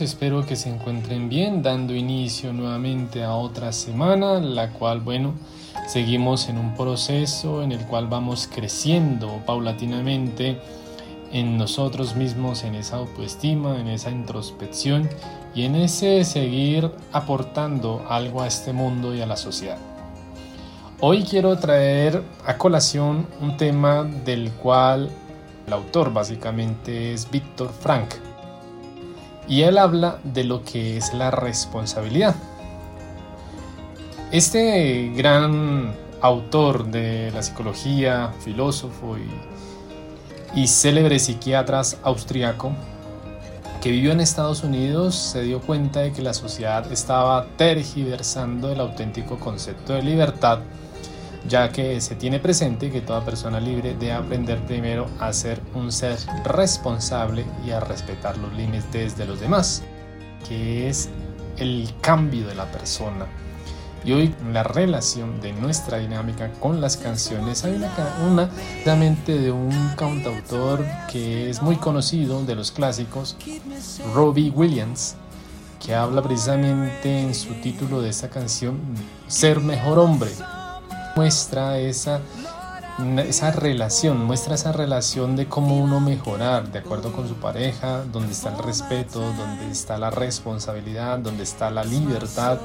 Espero que se encuentren bien, dando inicio nuevamente a otra semana, la cual, bueno, seguimos en un proceso en el cual vamos creciendo paulatinamente en nosotros mismos, en esa autoestima, en esa introspección y en ese seguir aportando algo a este mundo y a la sociedad. Hoy quiero traer a colación un tema del cual el autor básicamente es Víctor Frank y él habla de lo que es la responsabilidad. Este gran autor de la psicología, filósofo y, célebre psiquiatra austriaco, que vivió en Estados Unidos, se dio cuenta de que la sociedad estaba tergiversando el auténtico concepto de libertad ya que se tiene presente que toda persona libre debe aprender primero a ser un ser responsable y a respetar los límites de los demás, que es el cambio de la persona. Y hoy la relación de nuestra dinámica con las canciones hay una, una realmente de un cantautor que es muy conocido de los clásicos, Robbie Williams, que habla precisamente en su título de esta canción, Ser mejor hombre muestra esa, esa relación, muestra esa relación de cómo uno mejorar de acuerdo con su pareja, donde está el respeto, donde está la responsabilidad, donde está la libertad.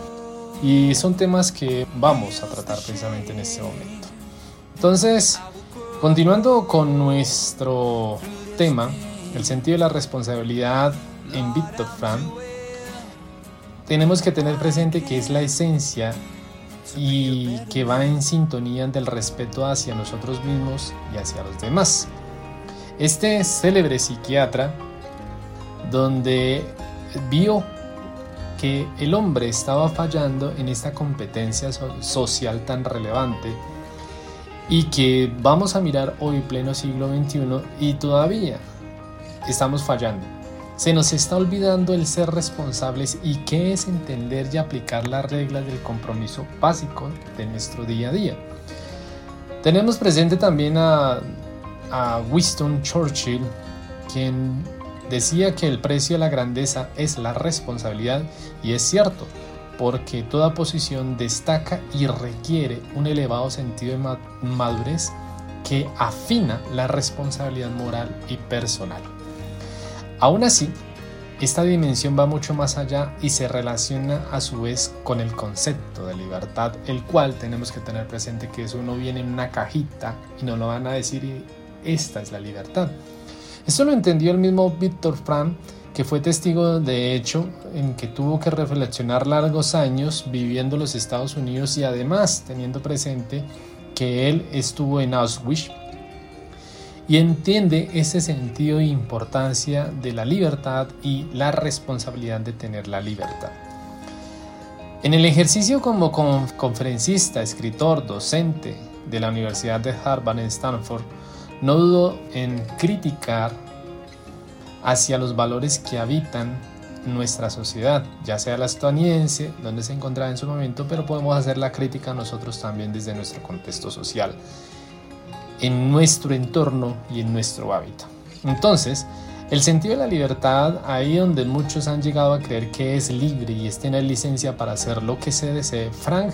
Y son temas que vamos a tratar precisamente en este momento. Entonces, continuando con nuestro tema, el sentido de la responsabilidad en Víctor Frank, tenemos que tener presente que es la esencia y que va en sintonía del respeto hacia nosotros mismos y hacia los demás. Este célebre psiquiatra, donde vio que el hombre estaba fallando en esta competencia social tan relevante y que vamos a mirar hoy pleno siglo XXI y todavía estamos fallando se nos está olvidando el ser responsables y qué es entender y aplicar las reglas del compromiso básico de nuestro día a día. Tenemos presente también a, a Winston Churchill, quien decía que el precio de la grandeza es la responsabilidad y es cierto, porque toda posición destaca y requiere un elevado sentido de madurez que afina la responsabilidad moral y personal. Aún así, esta dimensión va mucho más allá y se relaciona a su vez con el concepto de libertad, el cual tenemos que tener presente que eso no viene en una cajita y no lo van a decir esta es la libertad. Esto lo entendió el mismo Víctor Frank, que fue testigo de hecho en que tuvo que reflexionar largos años viviendo en los Estados Unidos y además teniendo presente que él estuvo en Auschwitz y entiende ese sentido e importancia de la libertad y la responsabilidad de tener la libertad. En el ejercicio como conferencista, escritor, docente de la Universidad de Harvard en Stanford, no dudo en criticar hacia los valores que habitan nuestra sociedad, ya sea la estadounidense, donde se encontraba en su momento, pero podemos hacer la crítica nosotros también desde nuestro contexto social en nuestro entorno y en nuestro hábito. Entonces, el sentido de la libertad, ahí donde muchos han llegado a creer que es libre y es tener licencia para hacer lo que se desee, Frank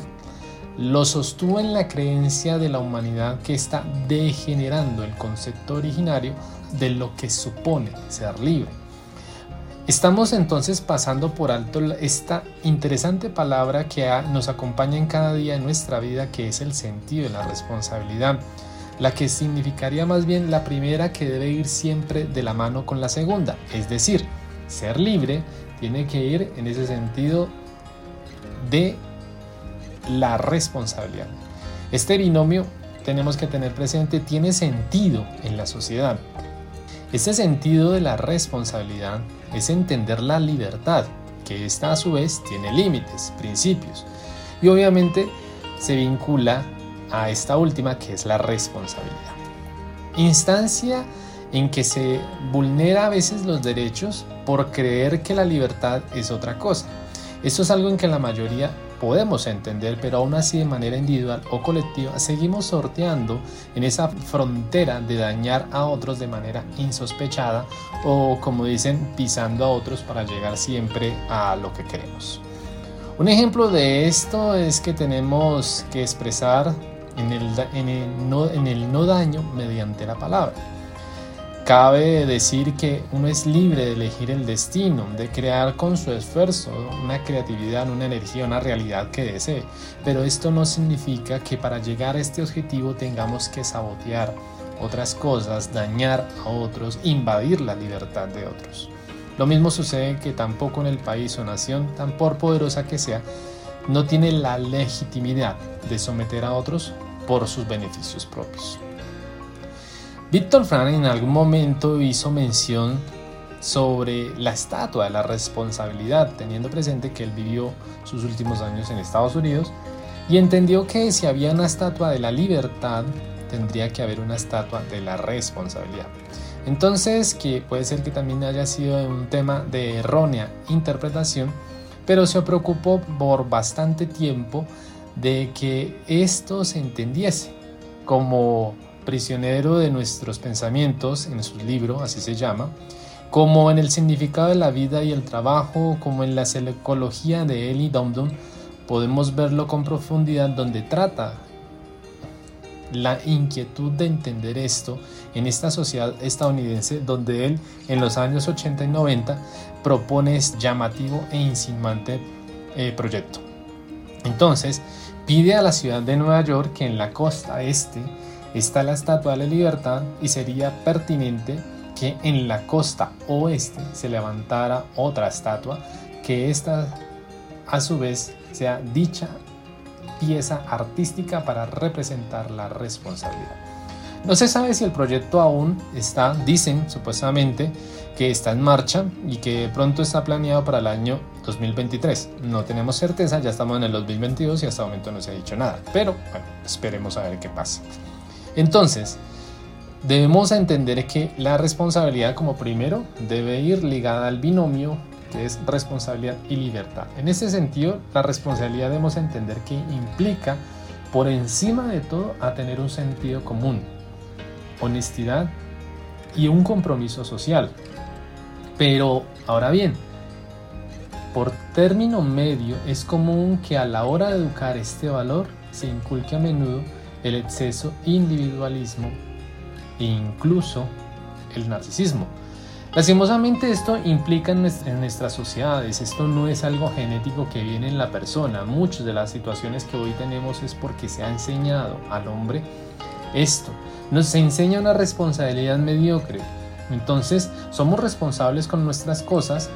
lo sostuvo en la creencia de la humanidad que está degenerando el concepto originario de lo que supone ser libre. Estamos entonces pasando por alto esta interesante palabra que nos acompaña en cada día de nuestra vida, que es el sentido de la responsabilidad la que significaría más bien la primera que debe ir siempre de la mano con la segunda. Es decir, ser libre tiene que ir en ese sentido de la responsabilidad. Este binomio tenemos que tener presente tiene sentido en la sociedad. Este sentido de la responsabilidad es entender la libertad, que esta a su vez tiene límites, principios, y obviamente se vincula a esta última que es la responsabilidad. Instancia en que se vulnera a veces los derechos por creer que la libertad es otra cosa. Esto es algo en que la mayoría podemos entender, pero aún así de manera individual o colectiva seguimos sorteando en esa frontera de dañar a otros de manera insospechada o como dicen pisando a otros para llegar siempre a lo que queremos. Un ejemplo de esto es que tenemos que expresar en el, en el, no, en el no daño mediante la palabra. Cabe decir que uno es libre de elegir el destino, de crear con su esfuerzo una creatividad, una energía, una realidad que desee. Pero esto no significa que para llegar a este objetivo tengamos que sabotear otras cosas, dañar a otros, invadir la libertad de otros. Lo mismo sucede que tampoco en el país o nación, tan por poderosa que sea, no tiene la legitimidad de someter a otros por sus beneficios propios. Víctor Frank en algún momento hizo mención sobre la estatua de la responsabilidad, teniendo presente que él vivió sus últimos años en Estados Unidos y entendió que si había una estatua de la libertad, tendría que haber una estatua de la responsabilidad. Entonces, que puede ser que también haya sido un tema de errónea interpretación, pero se preocupó por bastante tiempo de que esto se entendiese como prisionero de nuestros pensamientos, en su libro, así se llama, como en el significado de la vida y el trabajo, como en la psicología de Eli Dowdon, podemos verlo con profundidad donde trata la inquietud de entender esto en esta sociedad estadounidense donde él en los años 80 y 90 propone este llamativo e insinuante eh, proyecto. Entonces, pide a la ciudad de Nueva York que en la costa este está la Estatua de la Libertad y sería pertinente que en la costa oeste se levantara otra estatua, que esta a su vez sea dicha pieza artística para representar la responsabilidad. No se sabe si el proyecto aún está, dicen supuestamente que está en marcha y que pronto está planeado para el año 2023. No tenemos certeza, ya estamos en el 2022 y hasta el momento no se ha dicho nada, pero bueno, esperemos a ver qué pasa. Entonces, debemos entender que la responsabilidad como primero debe ir ligada al binomio que es responsabilidad y libertad. En ese sentido, la responsabilidad debemos entender que implica por encima de todo a tener un sentido común, honestidad y un compromiso social. Pero ahora bien, por término medio es común que a la hora de educar este valor se inculque a menudo el exceso individualismo e incluso el narcisismo. Lastimosamente esto implica en nuestras sociedades, esto no es algo genético que viene en la persona, muchas de las situaciones que hoy tenemos es porque se ha enseñado al hombre esto, nos enseña una responsabilidad mediocre, entonces somos responsables con nuestras cosas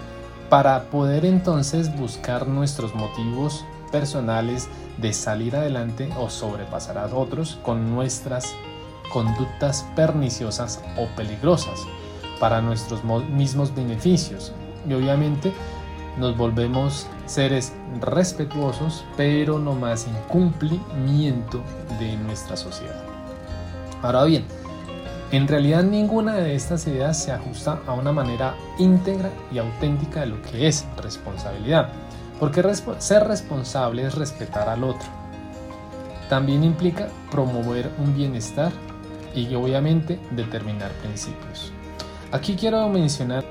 para poder entonces buscar nuestros motivos personales de salir adelante o sobrepasar a otros con nuestras conductas perniciosas o peligrosas para nuestros mismos beneficios. Y obviamente nos volvemos seres respetuosos, pero no más incumplimiento de nuestra sociedad. Ahora bien, en realidad ninguna de estas ideas se ajusta a una manera íntegra y auténtica de lo que es responsabilidad. Porque ser responsable es respetar al otro. También implica promover un bienestar y obviamente determinar principios. Aquí quiero mencionar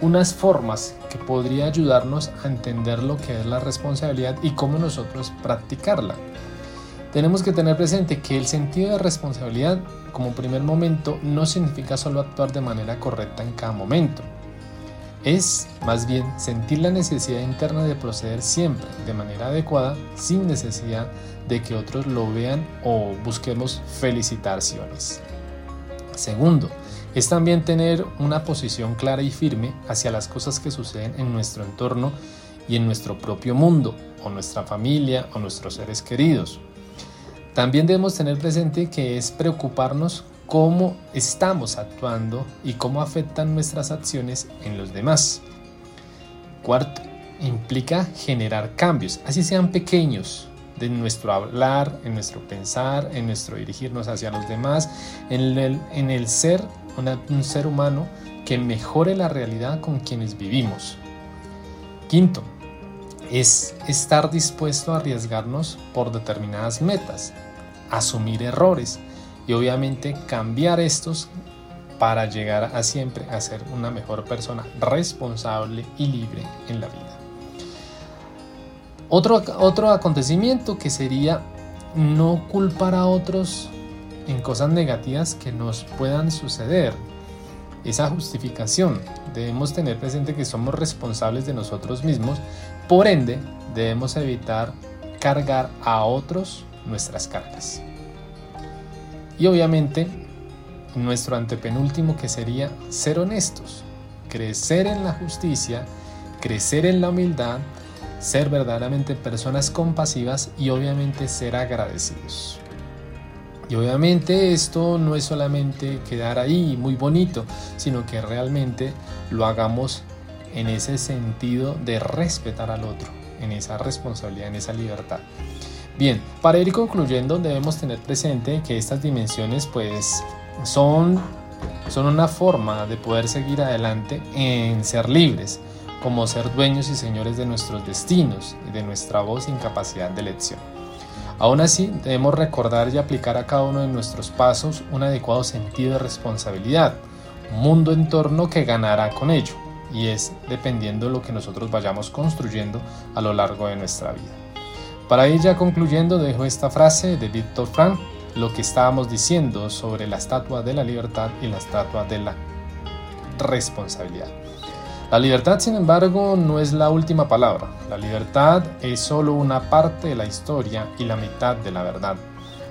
unas formas que podría ayudarnos a entender lo que es la responsabilidad y cómo nosotros practicarla. Tenemos que tener presente que el sentido de responsabilidad como primer momento no significa solo actuar de manera correcta en cada momento, es más bien sentir la necesidad interna de proceder siempre de manera adecuada sin necesidad de que otros lo vean o busquemos felicitaciones. Segundo, es también tener una posición clara y firme hacia las cosas que suceden en nuestro entorno y en nuestro propio mundo, o nuestra familia, o nuestros seres queridos. También debemos tener presente que es preocuparnos cómo estamos actuando y cómo afectan nuestras acciones en los demás. Cuarto, implica generar cambios, así sean pequeños, de nuestro hablar, en nuestro pensar, en nuestro dirigirnos hacia los demás, en el, en el ser un ser humano que mejore la realidad con quienes vivimos. Quinto, es estar dispuesto a arriesgarnos por determinadas metas, asumir errores y obviamente cambiar estos para llegar a siempre a ser una mejor persona responsable y libre en la vida. Otro, otro acontecimiento que sería no culpar a otros en cosas negativas que nos puedan suceder. Esa justificación. Debemos tener presente que somos responsables de nosotros mismos, por ende debemos evitar cargar a otros nuestras cargas. Y obviamente nuestro antepenúltimo que sería ser honestos, crecer en la justicia, crecer en la humildad, ser verdaderamente personas compasivas y obviamente ser agradecidos. Y obviamente esto no es solamente quedar ahí muy bonito, sino que realmente lo hagamos en ese sentido de respetar al otro, en esa responsabilidad, en esa libertad. Bien, para ir concluyendo debemos tener presente que estas dimensiones pues son, son una forma de poder seguir adelante en ser libres, como ser dueños y señores de nuestros destinos y de nuestra voz sin capacidad de elección. Aún así, debemos recordar y aplicar a cada uno de nuestros pasos un adecuado sentido de responsabilidad, un mundo entorno que ganará con ello, y es dependiendo de lo que nosotros vayamos construyendo a lo largo de nuestra vida. Para ir ya concluyendo, dejo esta frase de Víctor Frank, lo que estábamos diciendo sobre la estatua de la libertad y la estatua de la responsabilidad. La libertad, sin embargo, no es la última palabra. La libertad es solo una parte de la historia y la mitad de la verdad.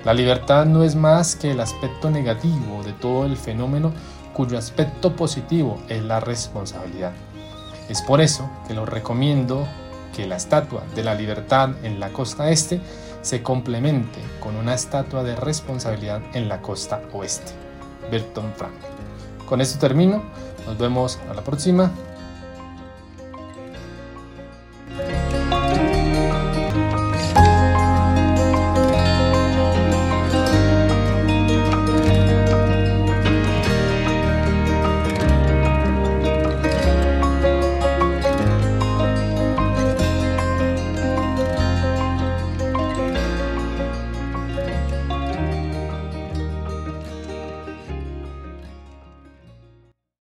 La libertad no es más que el aspecto negativo de todo el fenómeno cuyo aspecto positivo es la responsabilidad. Es por eso que lo recomiendo que la estatua de la libertad en la costa este se complemente con una estatua de responsabilidad en la costa oeste. Berton Frank. Con esto termino, nos vemos a la próxima